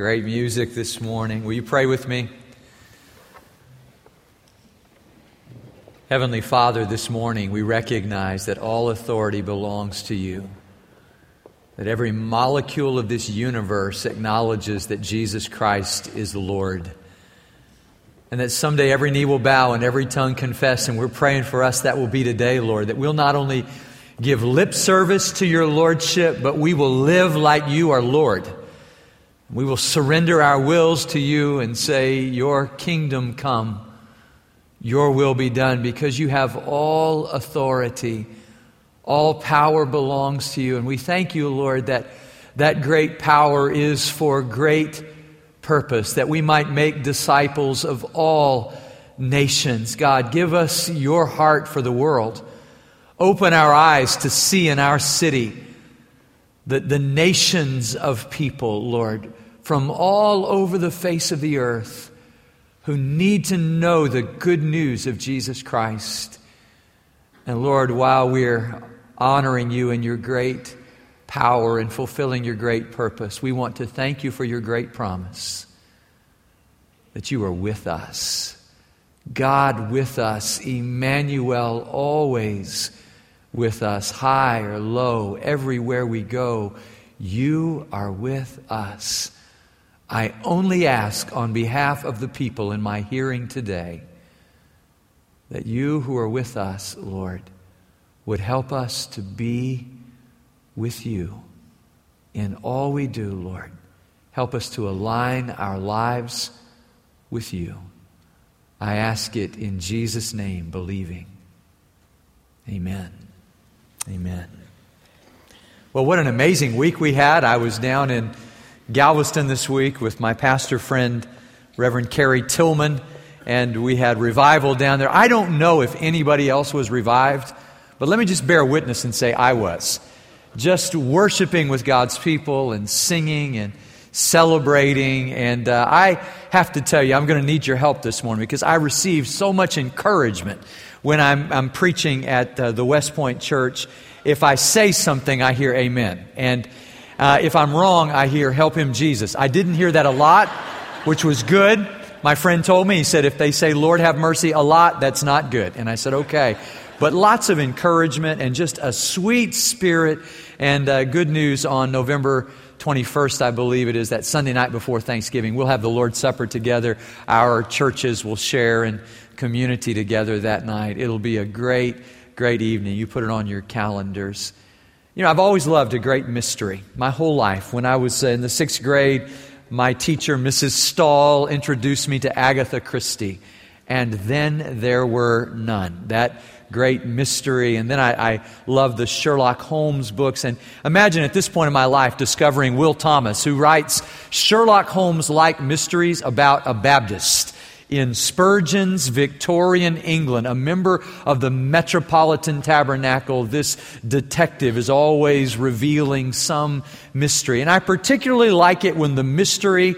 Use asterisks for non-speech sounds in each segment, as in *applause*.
Great music this morning. Will you pray with me? Heavenly Father, this morning we recognize that all authority belongs to you. That every molecule of this universe acknowledges that Jesus Christ is Lord. And that someday every knee will bow and every tongue confess. And we're praying for us that will be today, Lord. That we'll not only give lip service to your Lordship, but we will live like you are Lord. We will surrender our wills to you and say, Your kingdom come. Your will be done because you have all authority. All power belongs to you. And we thank you, Lord, that that great power is for great purpose, that we might make disciples of all nations. God, give us your heart for the world. Open our eyes to see in our city the, the nations of people, Lord, from all over the face of the earth who need to know the good news of Jesus Christ. And Lord, while we're honoring you in your great power and fulfilling your great purpose, we want to thank you for your great promise that you are with us. God with us, Emmanuel, always with us, high or low, everywhere we go. You are with us. I only ask on behalf of the people in my hearing today that you who are with us, Lord, would help us to be with you in all we do, Lord. Help us to align our lives with you. I ask it in Jesus' name, believing. Amen. Amen. Well, what an amazing week we had. I was down in Galveston this week with my pastor friend, Reverend Kerry Tillman, and we had revival down there. I don't know if anybody else was revived, but let me just bear witness and say I was. Just worshiping with God's people and singing and celebrating. And uh, I have to tell you, I'm going to need your help this morning because I received so much encouragement when I'm, I'm preaching at uh, the West Point Church. If I say something, I hear amen. And uh, if I'm wrong, I hear, help him, Jesus. I didn't hear that a lot, which was good. My friend told me, he said, if they say, Lord have mercy a lot, that's not good. And I said, okay. But lots of encouragement and just a sweet spirit and uh, good news on November 21st, I believe it is, that Sunday night before Thanksgiving. We'll have the Lord's Supper together. Our churches will share in community together that night. It'll be a great, great evening. You put it on your calendars. You know, I've always loved a great mystery my whole life. When I was in the sixth grade, my teacher, Mrs. Stahl, introduced me to Agatha Christie. And then there were none. That great mystery. And then I, I love the Sherlock Holmes books. And imagine at this point in my life discovering Will Thomas, who writes Sherlock Holmes like mysteries about a Baptist in Spurgeon's Victorian England, a member of the Metropolitan Tabernacle, this detective is always revealing some mystery. And I particularly like it when the mystery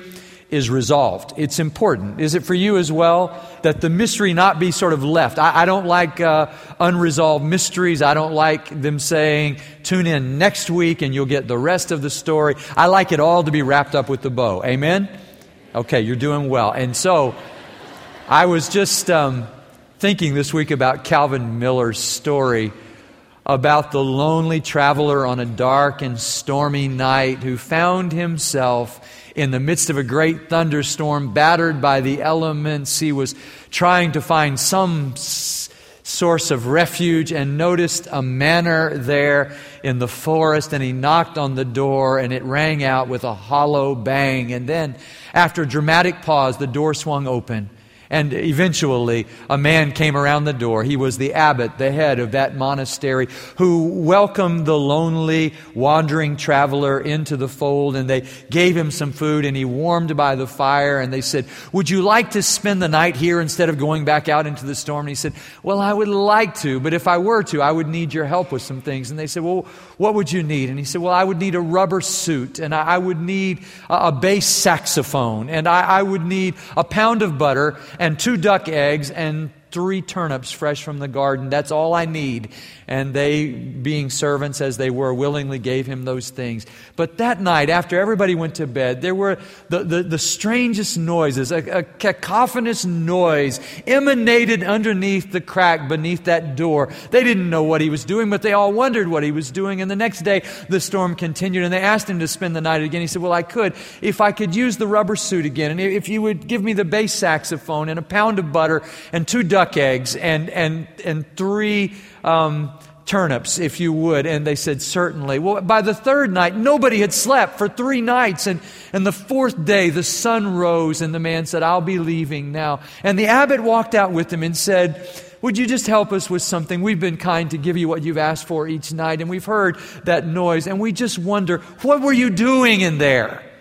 is resolved. It's important. Is it for you as well that the mystery not be sort of left? I, I don't like uh, unresolved mysteries. I don't like them saying, tune in next week and you'll get the rest of the story. I like it all to be wrapped up with the bow. Amen? Okay, you're doing well. And so, I was just um, thinking this week about Calvin Miller's story about the lonely traveler on a dark and stormy night who found himself in the midst of a great thunderstorm, battered by the elements. He was trying to find some source of refuge and noticed a manor there in the forest and he knocked on the door and it rang out with a hollow bang and then after a dramatic pause the door swung open and eventually, a man came around the door. He was the abbot, the head of that monastery, who welcomed the lonely, wandering traveler into the fold. And they gave him some food, and he warmed by the fire. And they said, Would you like to spend the night here instead of going back out into the storm? And he said, Well, I would like to, but if I were to, I would need your help with some things. And they said, Well, what would you need? And he said, Well, I would need a rubber suit, and I, would need a, bass saxophone, and I, I would need a pound of butter and two duck eggs and three turnips fresh from the garden. That's all I need. And they, being servants as they were, willingly gave him those things. But that night, after everybody went to bed, there were the, the, the strangest noises, a, a cacophonous noise emanated underneath the crack beneath that door. They didn't know what he was doing, but they all wondered what he was doing. And the next day, the storm continued, and they asked him to spend the night again. He said, Well, I could if I could use the rubber suit again, and if you would give me the bass saxophone and a pound of butter and two duck eggs and, and, and three um, turnips, if you would. And they said, Certainly. Well, by the third night, nobody had slept for three nights. And, and the fourth day, the sun rose, and the man said, I'll be leaving now. And the abbot walked out with him and said, would you just help us with something? We've been kind to give you what you've asked for each night, and we've heard that noise, and we just wonder, what were you doing in there?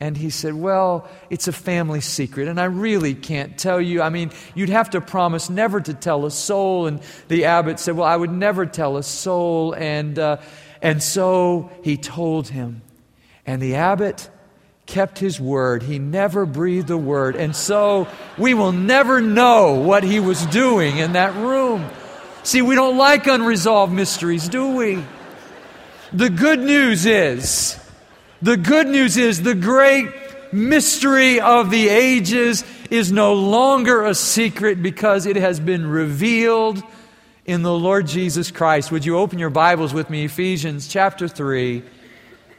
And he said, Well, it's a family secret, and I really can't tell you. I mean, you'd have to promise never to tell a soul. And the abbot said, Well, I would never tell a soul. And, uh, and so he told him. And the abbot kept his word. He never breathed a word. And so we will never know what he was doing in that room. See, we don't like unresolved mysteries, do we? The good news is the good news is the great mystery of the ages is no longer a secret because it has been revealed in the Lord Jesus Christ. Would you open your Bibles with me, Ephesians chapter 3?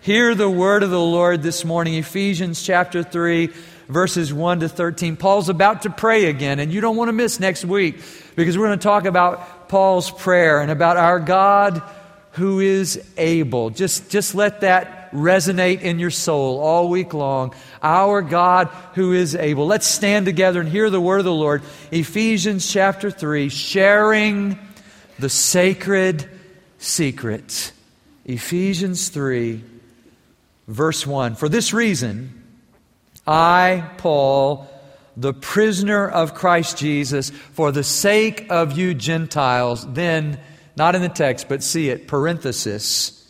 Hear the word of the Lord this morning, Ephesians chapter 3, verses 1 to 13. Paul's about to pray again, and you don't want to miss next week because we're going to talk about Paul's prayer and about our God who is able. Just, just let that resonate in your soul all week long. Our God who is able. Let's stand together and hear the word of the Lord. Ephesians chapter 3, sharing the sacred secret. Ephesians 3, verse 1. For this reason, I, Paul, the prisoner of Christ Jesus, for the sake of you Gentiles, then, not in the text, but see it, parenthesis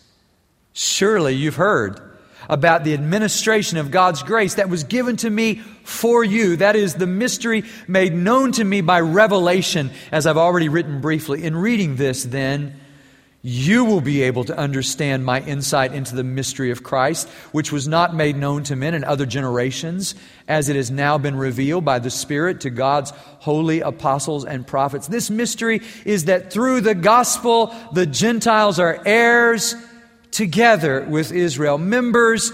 Surely you've heard about the administration of God's grace that was given to me for you. That is the mystery made known to me by revelation, as I've already written briefly. In reading this, then, you will be able to understand my insight into the mystery of Christ, which was not made known to men in other generations, as it has now been revealed by the Spirit to God's holy apostles and prophets. This mystery is that through the gospel, the Gentiles are heirs together with Israel, members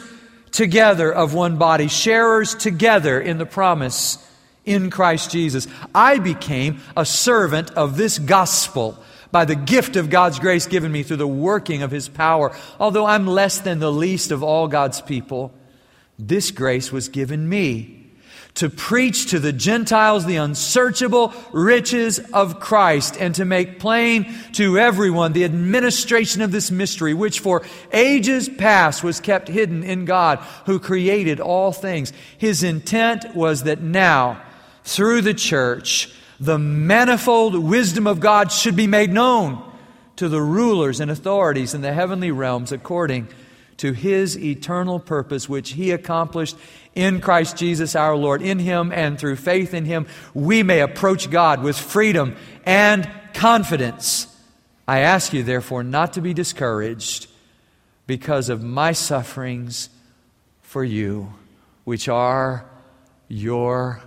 together of one body, sharers together in the promise in Christ Jesus. I became a servant of this gospel by the gift of God's grace given me through the working of His power. Although I'm less than the least of all God's people, this grace was given me to preach to the Gentiles the unsearchable riches of Christ and to make plain to everyone the administration of this mystery, which for ages past was kept hidden in God who created all things. His intent was that now, through the church, the manifold wisdom of God should be made known to the rulers and authorities in the heavenly realms according to his eternal purpose, which he accomplished in Christ Jesus our Lord. In him and through faith in him, we may approach God with freedom and confidence. I ask you, therefore, not to be discouraged because of my sufferings for you, which are your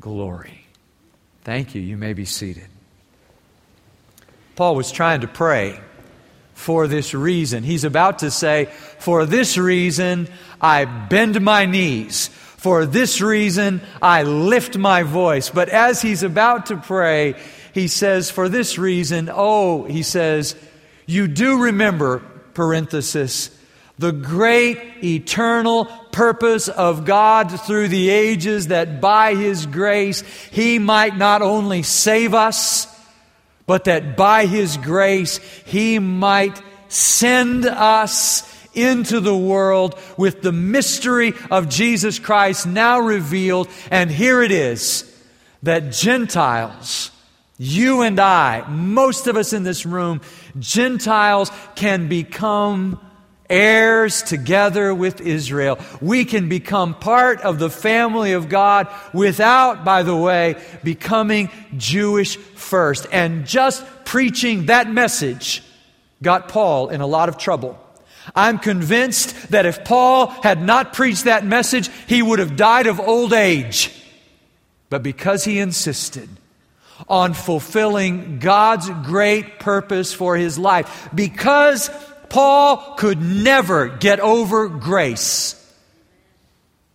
glory. Thank you. You may be seated. Paul was trying to pray for this reason. He's about to say, For this reason I bend my knees. For this reason I lift my voice. But as he's about to pray, he says, For this reason, oh, he says, You do remember, parenthesis, the great eternal purpose of God through the ages that by His grace He might not only save us, but that by His grace He might send us into the world with the mystery of Jesus Christ now revealed. And here it is that Gentiles, you and I, most of us in this room, Gentiles can become heirs together with Israel. We can become part of the family of God without, by the way, becoming Jewish first. And just preaching that message got Paul in a lot of trouble. I'm convinced that if Paul had not preached that message, he would have died of old age. But because he insisted on fulfilling God's great purpose for his life, because Paul could never get over grace.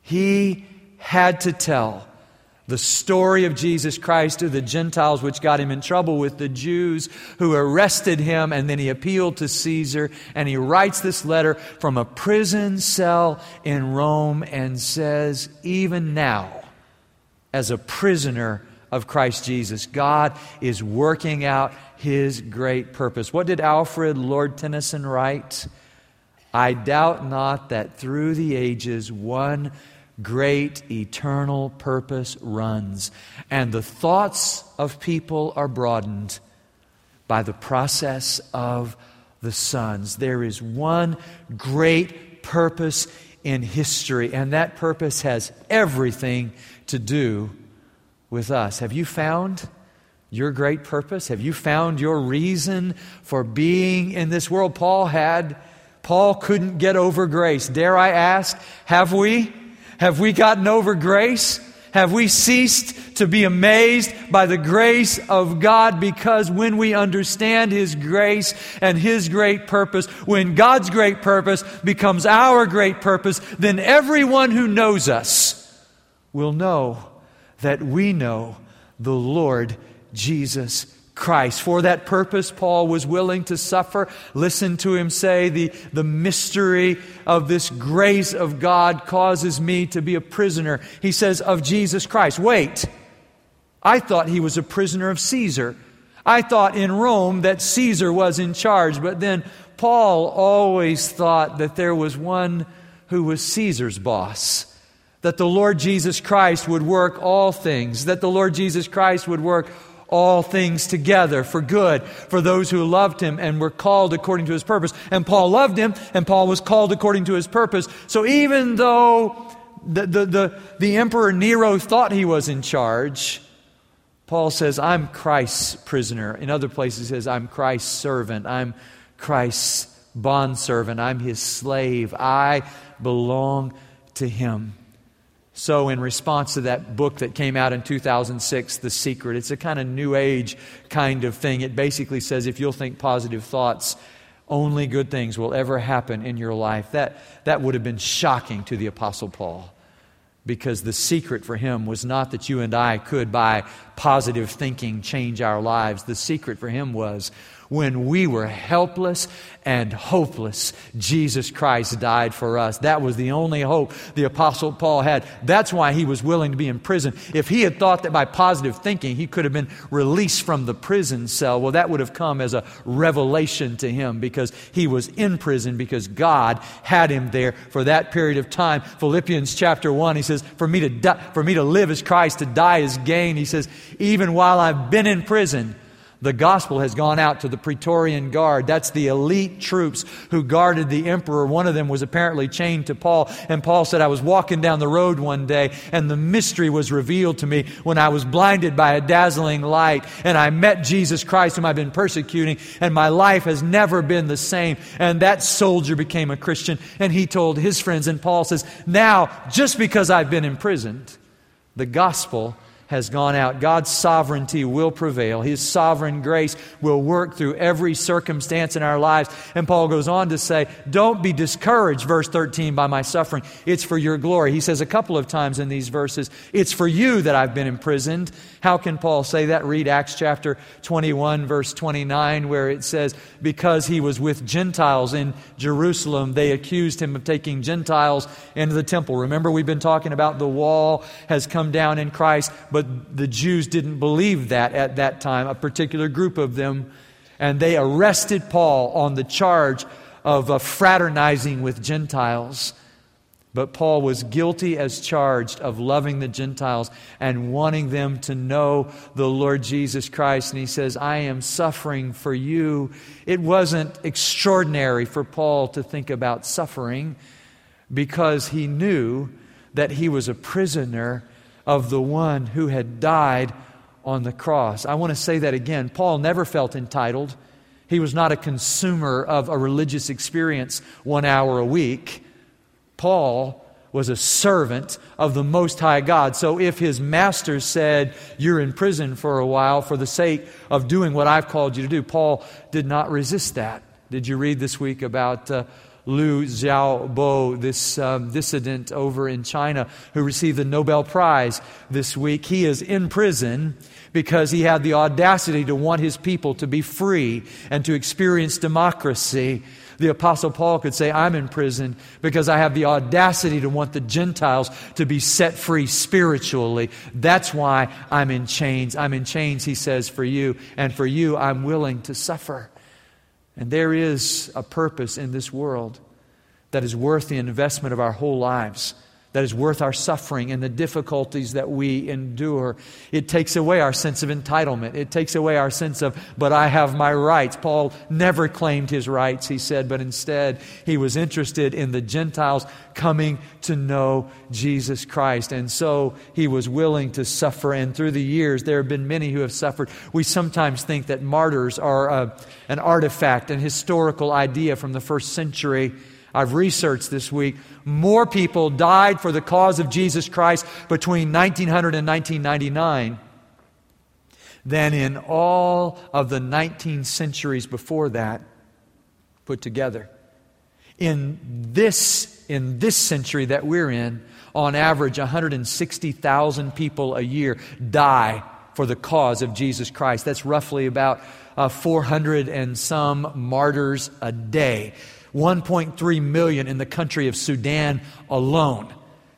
He had to tell the story of Jesus Christ to the Gentiles, which got him in trouble with the Jews who arrested him, and then he appealed to Caesar. And he writes this letter from a prison cell in Rome and says, Even now, as a prisoner of Christ Jesus, God is working out his great purpose. What did Alfred Lord Tennyson write? I doubt not that through the ages one great eternal purpose runs, and the thoughts of people are broadened by the process of the suns. There is one great purpose in history, and that purpose has everything to do with us. Have you found? your great purpose? Have you found your reason for being in this world? Paul had. Paul couldn't get over grace. Dare I ask, have we? Have we gotten over grace? Have we ceased to be amazed by the grace of God? Because when we understand His grace and His great purpose, when God's great purpose becomes our great purpose, then everyone who knows us will know that we know the Lord Jesus Christ. For that purpose, Paul was willing to suffer. Listen to him say, the, the mystery of this grace of God causes me to be a prisoner. He says, of Jesus Christ. Wait, I thought he was a prisoner of Caesar. I thought in Rome that Caesar was in charge, but then Paul always thought that there was one who was Caesar's boss. That the Lord Jesus Christ would work all things, that the Lord Jesus Christ would work all things together for good for those who loved him and were called according to his purpose. And Paul loved him, and Paul was called according to his purpose. So even though the, the, the, the emperor Nero thought he was in charge, Paul says, I'm Christ's prisoner. In other places, he says, I'm Christ's servant. I'm Christ's bondservant. I'm his slave. I belong to him. So, in response to that book that came out in 2006, The Secret, it's a kind of new age kind of thing. It basically says if you'll think positive thoughts, only good things will ever happen in your life. That, that would have been shocking to the Apostle Paul because the secret for him was not that you and I could, by positive thinking, change our lives. The secret for him was when we were helpless and hopeless, Jesus Christ died for us. That was the only hope the Apostle Paul had. That's why he was willing to be in prison. If he had thought that by positive thinking he could have been released from the prison cell, well, that would have come as a revelation to him because he was in prison because God had him there for that period of time. Philippians chapter 1, he says, For me to, die, for me to live is Christ, to die is gain. He says, Even while I've been in prison, the gospel has gone out to the Praetorian Guard. That's the elite troops who guarded the emperor. One of them was apparently chained to Paul. And Paul said, I was walking down the road one day and the mystery was revealed to me when I was blinded by a dazzling light and I met Jesus Christ whom I've been persecuting and my life has never been the same. And that soldier became a Christian and he told his friends and Paul says, now just because I've been imprisoned, the gospel has gone out. God's sovereignty will prevail. His sovereign grace will work through every circumstance in our lives. And Paul goes on to say, Don't be discouraged, verse 13, by my suffering. It's for your glory. He says a couple of times in these verses, It's for you that I've been imprisoned. How can Paul say that? Read Acts chapter 21, verse 29, where it says, Because he was with Gentiles in Jerusalem, they accused him of taking Gentiles into the temple. Remember, we've been talking about the wall has come down in Christ, but but the Jews didn't believe that at that time, a particular group of them. And they arrested Paul on the charge of uh, fraternizing with Gentiles. But Paul was guilty as charged of loving the Gentiles and wanting them to know the Lord Jesus Christ. And he says, I am suffering for you. It wasn't extraordinary for Paul to think about suffering because he knew that he was a prisoner of the one who had died on the cross. I want to say that again. Paul never felt entitled. He was not a consumer of a religious experience one hour a week. Paul was a servant of the Most High God. So if his master said, You're in prison for a while for the sake of doing what I've called you to do, Paul did not resist that. Did you read this week about uh, Liu Xiaobo, this um, dissident over in China who received the Nobel Prize this week? He is in prison because he had the audacity to want his people to be free and to experience democracy the Apostle Paul could say, I'm in prison because I have the audacity to want the Gentiles to be set free spiritually. That's why I'm in chains. I'm in chains, he says, for you. And for you, I'm willing to suffer. And there is a purpose in this world that is worth the investment of our whole lives that is worth our suffering and the difficulties that we endure. It takes away our sense of entitlement. It takes away our sense of, but I have my rights. Paul never claimed his rights, he said, but instead he was interested in the Gentiles coming to know Jesus Christ. And so he was willing to suffer. And through the years, there have been many who have suffered. We sometimes think that martyrs are a, uh, an artifact, an historical idea from the first century. I've researched this week. More people died for the cause of Jesus Christ between 1900 and 1999 than in all of the 19 centuries before that put together. In this, in this century that we're in, on average, 160,000 people a year die for the cause of Jesus Christ. That's roughly about uh, 400 and some martyrs a day. 1.3 million in the country of Sudan alone.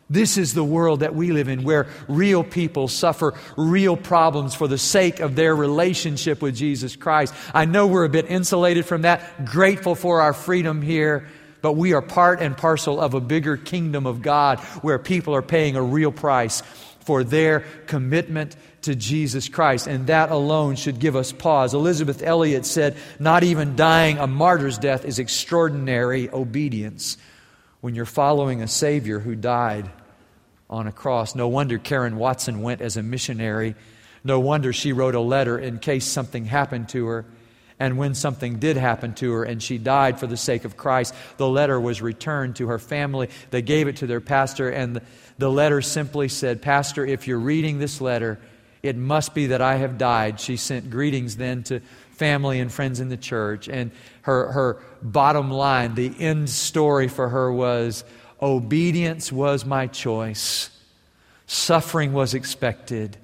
This is the world that we live in where real people suffer real problems for the sake of their relationship with Jesus Christ. I know we're a bit insulated from that, grateful for our freedom here, but we are part and parcel of a bigger kingdom of God where people are paying a real price for their commitment to Jesus Christ. And that alone should give us pause. Elisabeth Elliot said, Not even dying a martyr's death is extraordinary obedience when you're following a Savior who died on a cross. No wonder Karen Watson went as a missionary. No wonder she wrote a letter in case something happened to her. And when something did happen to her and she died for the sake of Christ, the letter was returned to her family. They gave it to their pastor, and the letter simply said, Pastor, if you're reading this letter, it must be that I have died. She sent greetings then to family and friends in the church. And her, her bottom line, the end story for her was obedience was my choice, suffering was expected,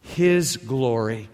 His glory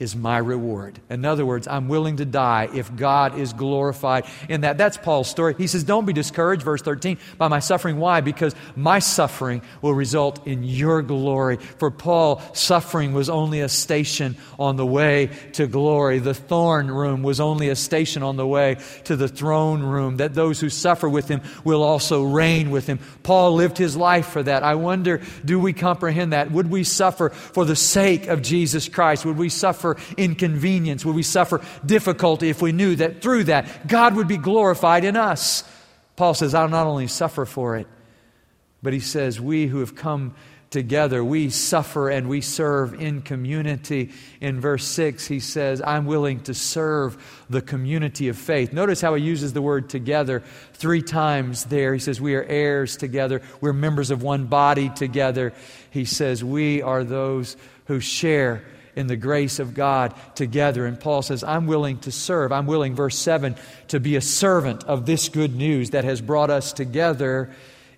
is my reward. In other words, I'm willing to die if God is glorified in that. That's Paul's story. He says, Don't be discouraged, verse 13, by my suffering. Why? Because my suffering will result in your glory. For Paul, suffering was only a station on the way to glory. The thorn room was only a station on the way to the throne room, that those who suffer with him will also reign with him. Paul lived his life for that. I wonder, do we comprehend that? Would we suffer for the sake of Jesus Christ? Would we suffer? Suffer inconvenience? Would we suffer difficulty if we knew that through that God would be glorified in us? Paul says, I'll not only suffer for it, but he says, we who have come together, we suffer and we serve in community. In verse 6, he says, I'm willing to serve the community of faith. Notice how he uses the word together three times there. He says, We are heirs together, we're members of one body together. He says, We are those who share in the grace of God together. And Paul says, I'm willing to serve. I'm willing, verse 7, to be a servant of this good news that has brought us together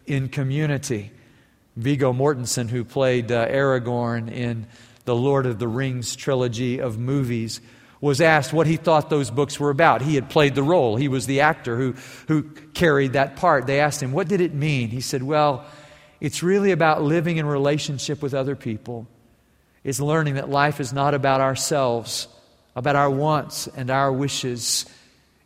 in community. Viggo Mortensen, who played uh, Aragorn in the Lord of the Rings trilogy of movies, was asked what he thought those books were about. He had played the role, he was the actor who, who carried that part. They asked him, What did it mean? He said, Well, it's really about living in relationship with other people is learning that life is not about ourselves, about our wants and our wishes.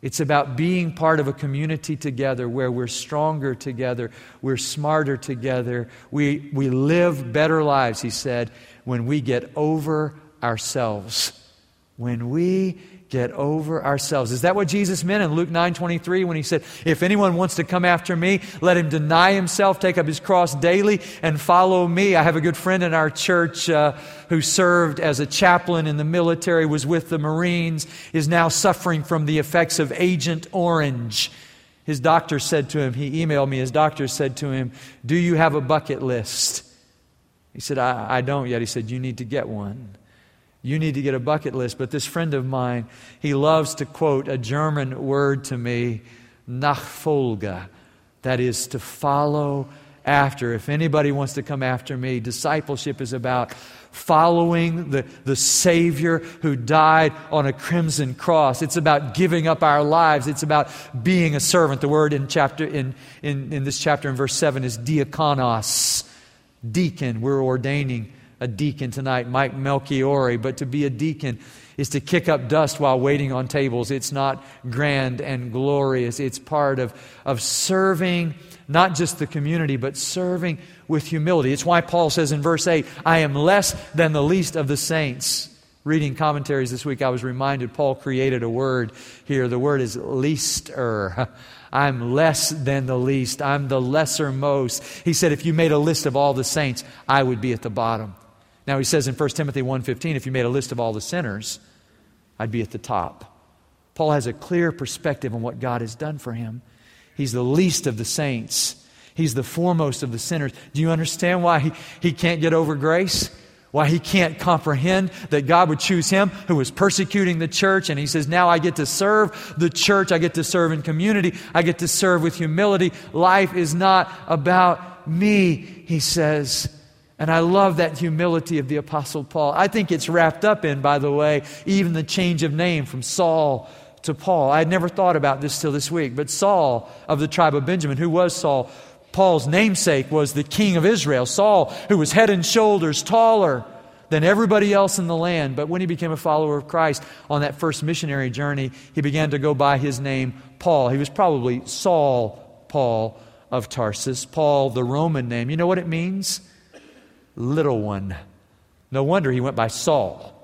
It's about being part of a community together where we're stronger together, we're smarter together, we, we live better lives, he said, when we get over ourselves. When we get over ourselves. Is that what Jesus meant in Luke 9 23 when he said, If anyone wants to come after me, let him deny himself, take up his cross daily, and follow me? I have a good friend in our church uh, who served as a chaplain in the military, was with the Marines, is now suffering from the effects of Agent Orange. His doctor said to him, he emailed me, his doctor said to him, Do you have a bucket list? He said, I, I don't yet. He said, You need to get one. You need to get a bucket list. But this friend of mine, he loves to quote a German word to me, Nachfolge. That is to follow after. If anybody wants to come after me, discipleship is about following the, the Savior who died on a crimson cross. It's about giving up our lives. It's about being a servant. The word in chapter in, in, in this chapter in verse 7 is diakonos. Deacon. We're ordaining a deacon tonight, Mike Melchiori, but to be a deacon is to kick up dust while waiting on tables. It's not grand and glorious. It's part of, of serving not just the community, but serving with humility. It's why Paul says in verse 8, I am less than the least of the saints. Reading commentaries this week, I was reminded Paul created a word here. The word is leaster. *laughs* I'm less than the least. I'm the lesser most. He said, if you made a list of all the saints, I would be at the bottom. Now he says in 1 Timothy 1:15, if you made a list of all the sinners, I'd be at the top. Paul has a clear perspective on what God has done for him. He's the least of the saints. He's the foremost of the sinners. Do you understand why he, he can't get over grace? Why he can't comprehend that God would choose him who was persecuting the church. And he says, Now I get to serve the church. I get to serve in community. I get to serve with humility. Life is not about me, he says. And I love that humility of the Apostle Paul. I think it's wrapped up in, by the way, even the change of name from Saul to Paul. I had never thought about this till this week, but Saul of the tribe of Benjamin, who was Saul, Paul's namesake was the king of Israel. Saul, who was head and shoulders taller than everybody else in the land. But when he became a follower of Christ on that first missionary journey, he began to go by his name Paul. He was probably Saul Paul of Tarsus, Paul, the Roman name. You know what it means? Little one. No wonder he went by Saul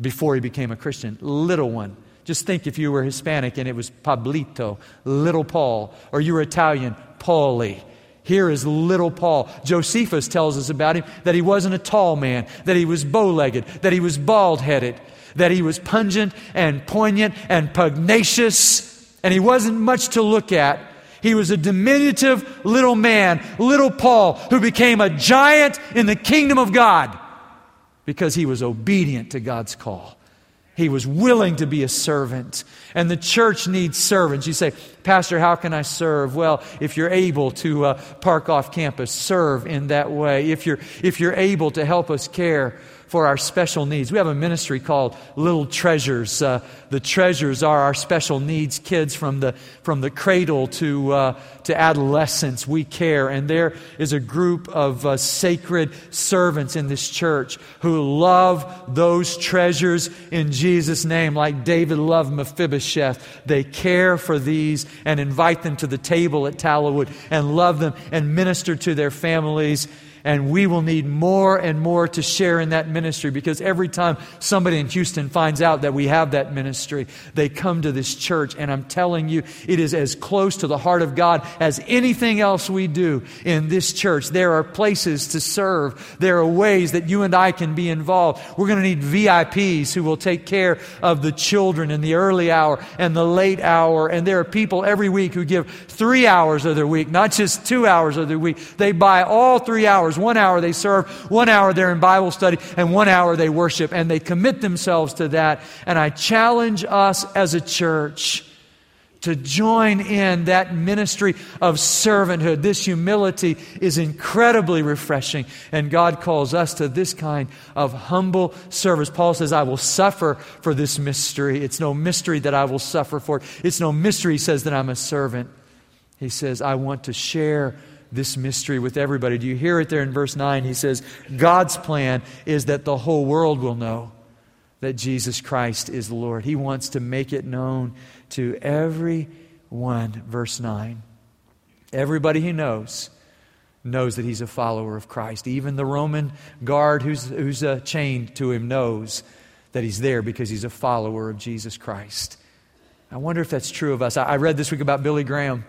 before he became a Christian. Little one. Just think if you were Hispanic and it was Pablito, little Paul, or you were Italian, Paulie. Here is little Paul. Josephus tells us about him that he wasn't a tall man, that he was bow legged, that he was bald headed, that he was pungent and poignant and pugnacious, and he wasn't much to look at. He was a diminutive little man, little Paul, who became a giant in the kingdom of God because he was obedient to God's call. He was willing to be a servant. And the church needs servants. You say, Pastor, how can I serve? Well, if you're able to uh, park off campus, serve in that way. If you're, if you're able to help us care for our special needs. We have a ministry called Little Treasures. Uh, the treasures are our special needs kids from the, from the cradle to, uh, to adolescence. We care. And there is a group of uh, sacred servants in this church who love those treasures in Jesus' name, like David loved Mephibosheth. They care for these and invite them to the table at Tallowood and love them and minister to their families and we will need more and more to share in that ministry because every time somebody in Houston finds out that we have that ministry, they come to this church. And I'm telling you, it is as close to the heart of God as anything else we do in this church. There are places to serve, there are ways that you and I can be involved. We're going to need VIPs who will take care of the children in the early hour and the late hour. And there are people every week who give three hours of their week, not just two hours of their week. They buy all three hours hours. One hour they serve, one hour they're in Bible study, and one hour they worship. And they commit themselves to that. And I challenge us as a church to join in that ministry of servanthood. This humility is incredibly refreshing, and God calls us to this kind of humble service. Paul says, I will suffer for this mystery. It's no mystery that I will suffer for. It. It's no mystery, he says, that I'm a servant. He says, I want to share this mystery with everybody. Do you hear it there in verse 9? He says, God's plan is that the whole world will know that Jesus Christ is the Lord. He wants to make it known to everyone. Verse 9. Everybody he knows knows that he's a follower of Christ. Even the Roman guard who's, who's uh, chained to him knows that he's there because he's a follower of Jesus Christ. I wonder if that's true of us. I, I read this week about Billy Graham.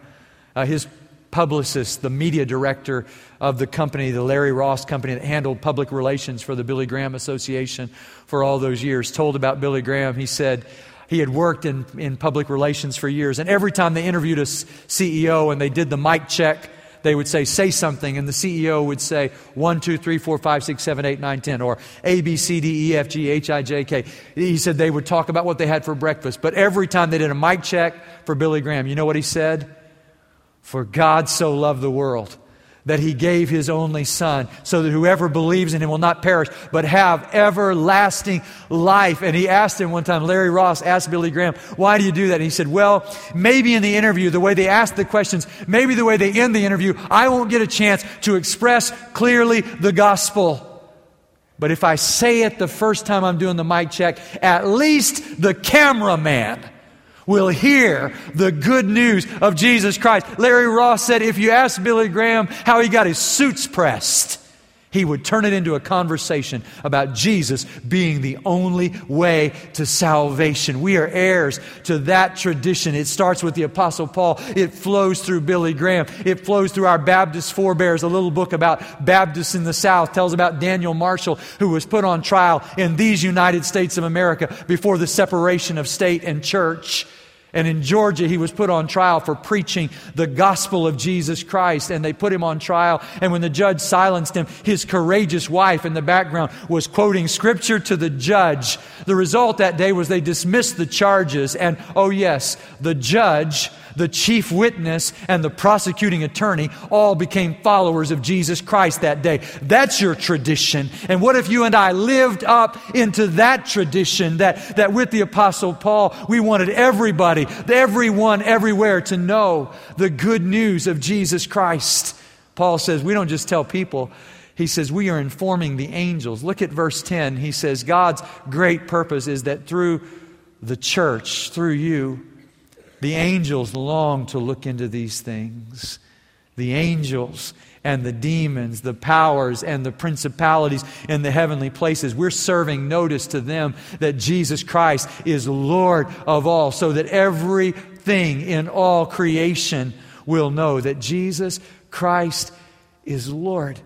Uh, his publicist, the media director of the company, the Larry Ross company that handled public relations for the Billy Graham Association for all those years, told about Billy Graham. He said he had worked in, in public relations for years, and every time they interviewed a CEO and they did the mic check, they would say, say something, and the CEO would say, 1, 2, 3, 4, 5, 6, 7, 8, 9, 10, or A, B, C, D, E, F, G, H, I, J, K. He said they would talk about what they had for breakfast. But every time they did a mic check for Billy Graham, you know what he said? For God so loved the world that he gave his only son so that whoever believes in him will not perish but have everlasting life. And he asked him one time larry ross asked billy graham why do you do that? And he said well maybe in the interview the way they ask the questions maybe the way they end the interview i won't get a chance to express clearly the gospel. But if i say it the first time i'm doing the mic check at least the cameraman will hear the good news of Jesus Christ. Larry Ross said if you ask Billy Graham how he got his suits pressed, he would turn it into a conversation about Jesus being the only way to salvation. We are heirs to that tradition. It starts with the Apostle Paul, it flows through Billy Graham, it flows through our Baptist forebears. A little book about Baptists in the South tells about Daniel Marshall, who was put on trial in these United States of America before the separation of state and church. And in Georgia, he was put on trial for preaching the gospel of Jesus Christ. And they put him on trial. And when the judge silenced him, his courageous wife in the background was quoting scripture to the judge. The result that day was they dismissed the charges. And oh, yes, the judge the chief witness, and the prosecuting attorney all became followers of Jesus Christ that day. That's your tradition. And what if you and I lived up into that tradition that, that with the Apostle Paul, we wanted everybody, everyone, everywhere to know the good news of Jesus Christ? Paul says, we don't just tell people, he says, We are informing the angels. Look at verse 10. He says, God's great purpose is that through the church, through you, the angels long to look into these things. The angels and the demons, the powers and the principalities in the heavenly places. We're serving notice to them that Jesus Christ is Lord of all, so that everything in all creation will know that Jesus Christ is Lord.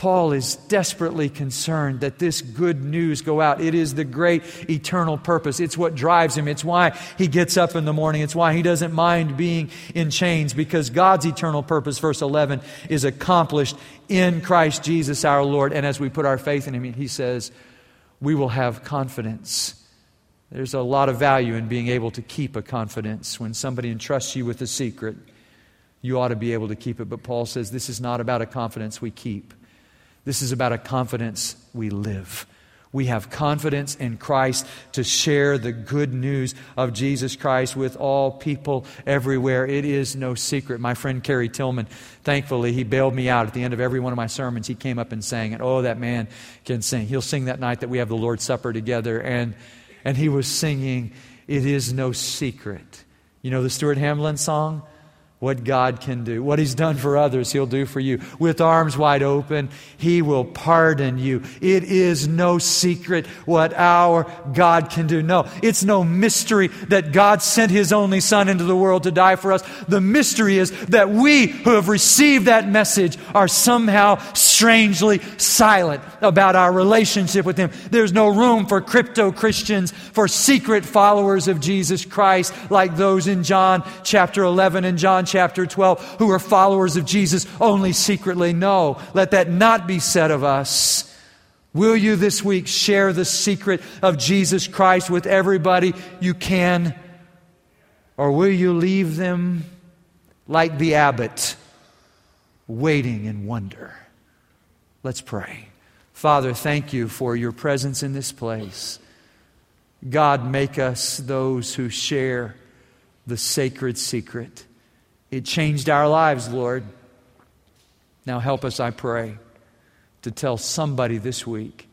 Paul is desperately concerned that this good news go out. It is the great eternal purpose. It's what drives him. It's why he gets up in the morning. It's why he doesn't mind being in chains because God's eternal purpose, verse 11, is accomplished in Christ Jesus our Lord. And as we put our faith in him, he says, we will have confidence. There's a lot of value in being able to keep a confidence. When somebody entrusts you with a secret, you ought to be able to keep it. But Paul says this is not about a confidence we keep. This is about a confidence we live. We have confidence in Christ to share the good news of Jesus Christ with all people everywhere. It is no secret. My friend Kerry Tillman, thankfully, he bailed me out at the end of every one of my sermons. He came up and sang it. Oh, that man can sing. He'll sing that night that we have the Lord's Supper together. And, and he was singing, It is no secret. You know the Stuart Hamblen song? What God can do. What He's done for others, He'll do for you. With arms wide open, He will pardon you. It is no secret what our God can do. No, it's no mystery that God sent His only Son into the world to die for us. The mystery is that we who have received that message are somehow strangely silent about our relationship with Him. There's no room for crypto Christians, for secret followers of Jesus Christ like those in John chapter 11 and John chapter 12 who are followers of Jesus only secretly. No, let that not be said of us. Will you this week share the secret of Jesus Christ with everybody you can? Or will you leave them like the abbot, waiting in wonder? Let's pray. Father, thank you for your presence in this place. God, make us those who share the sacred secret. It changed our lives, Lord. Now help us, I pray, to tell somebody this week,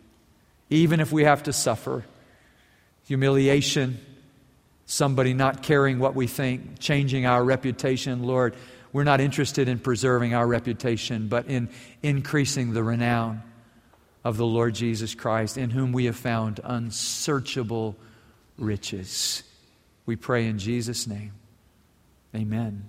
even if we have to suffer, humiliation, somebody not caring what we think, changing our reputation. Lord, we're not interested in preserving our reputation, but in increasing the renown of the Lord Jesus Christ, in whom we have found unsearchable riches. We pray in Jesus' name. Amen.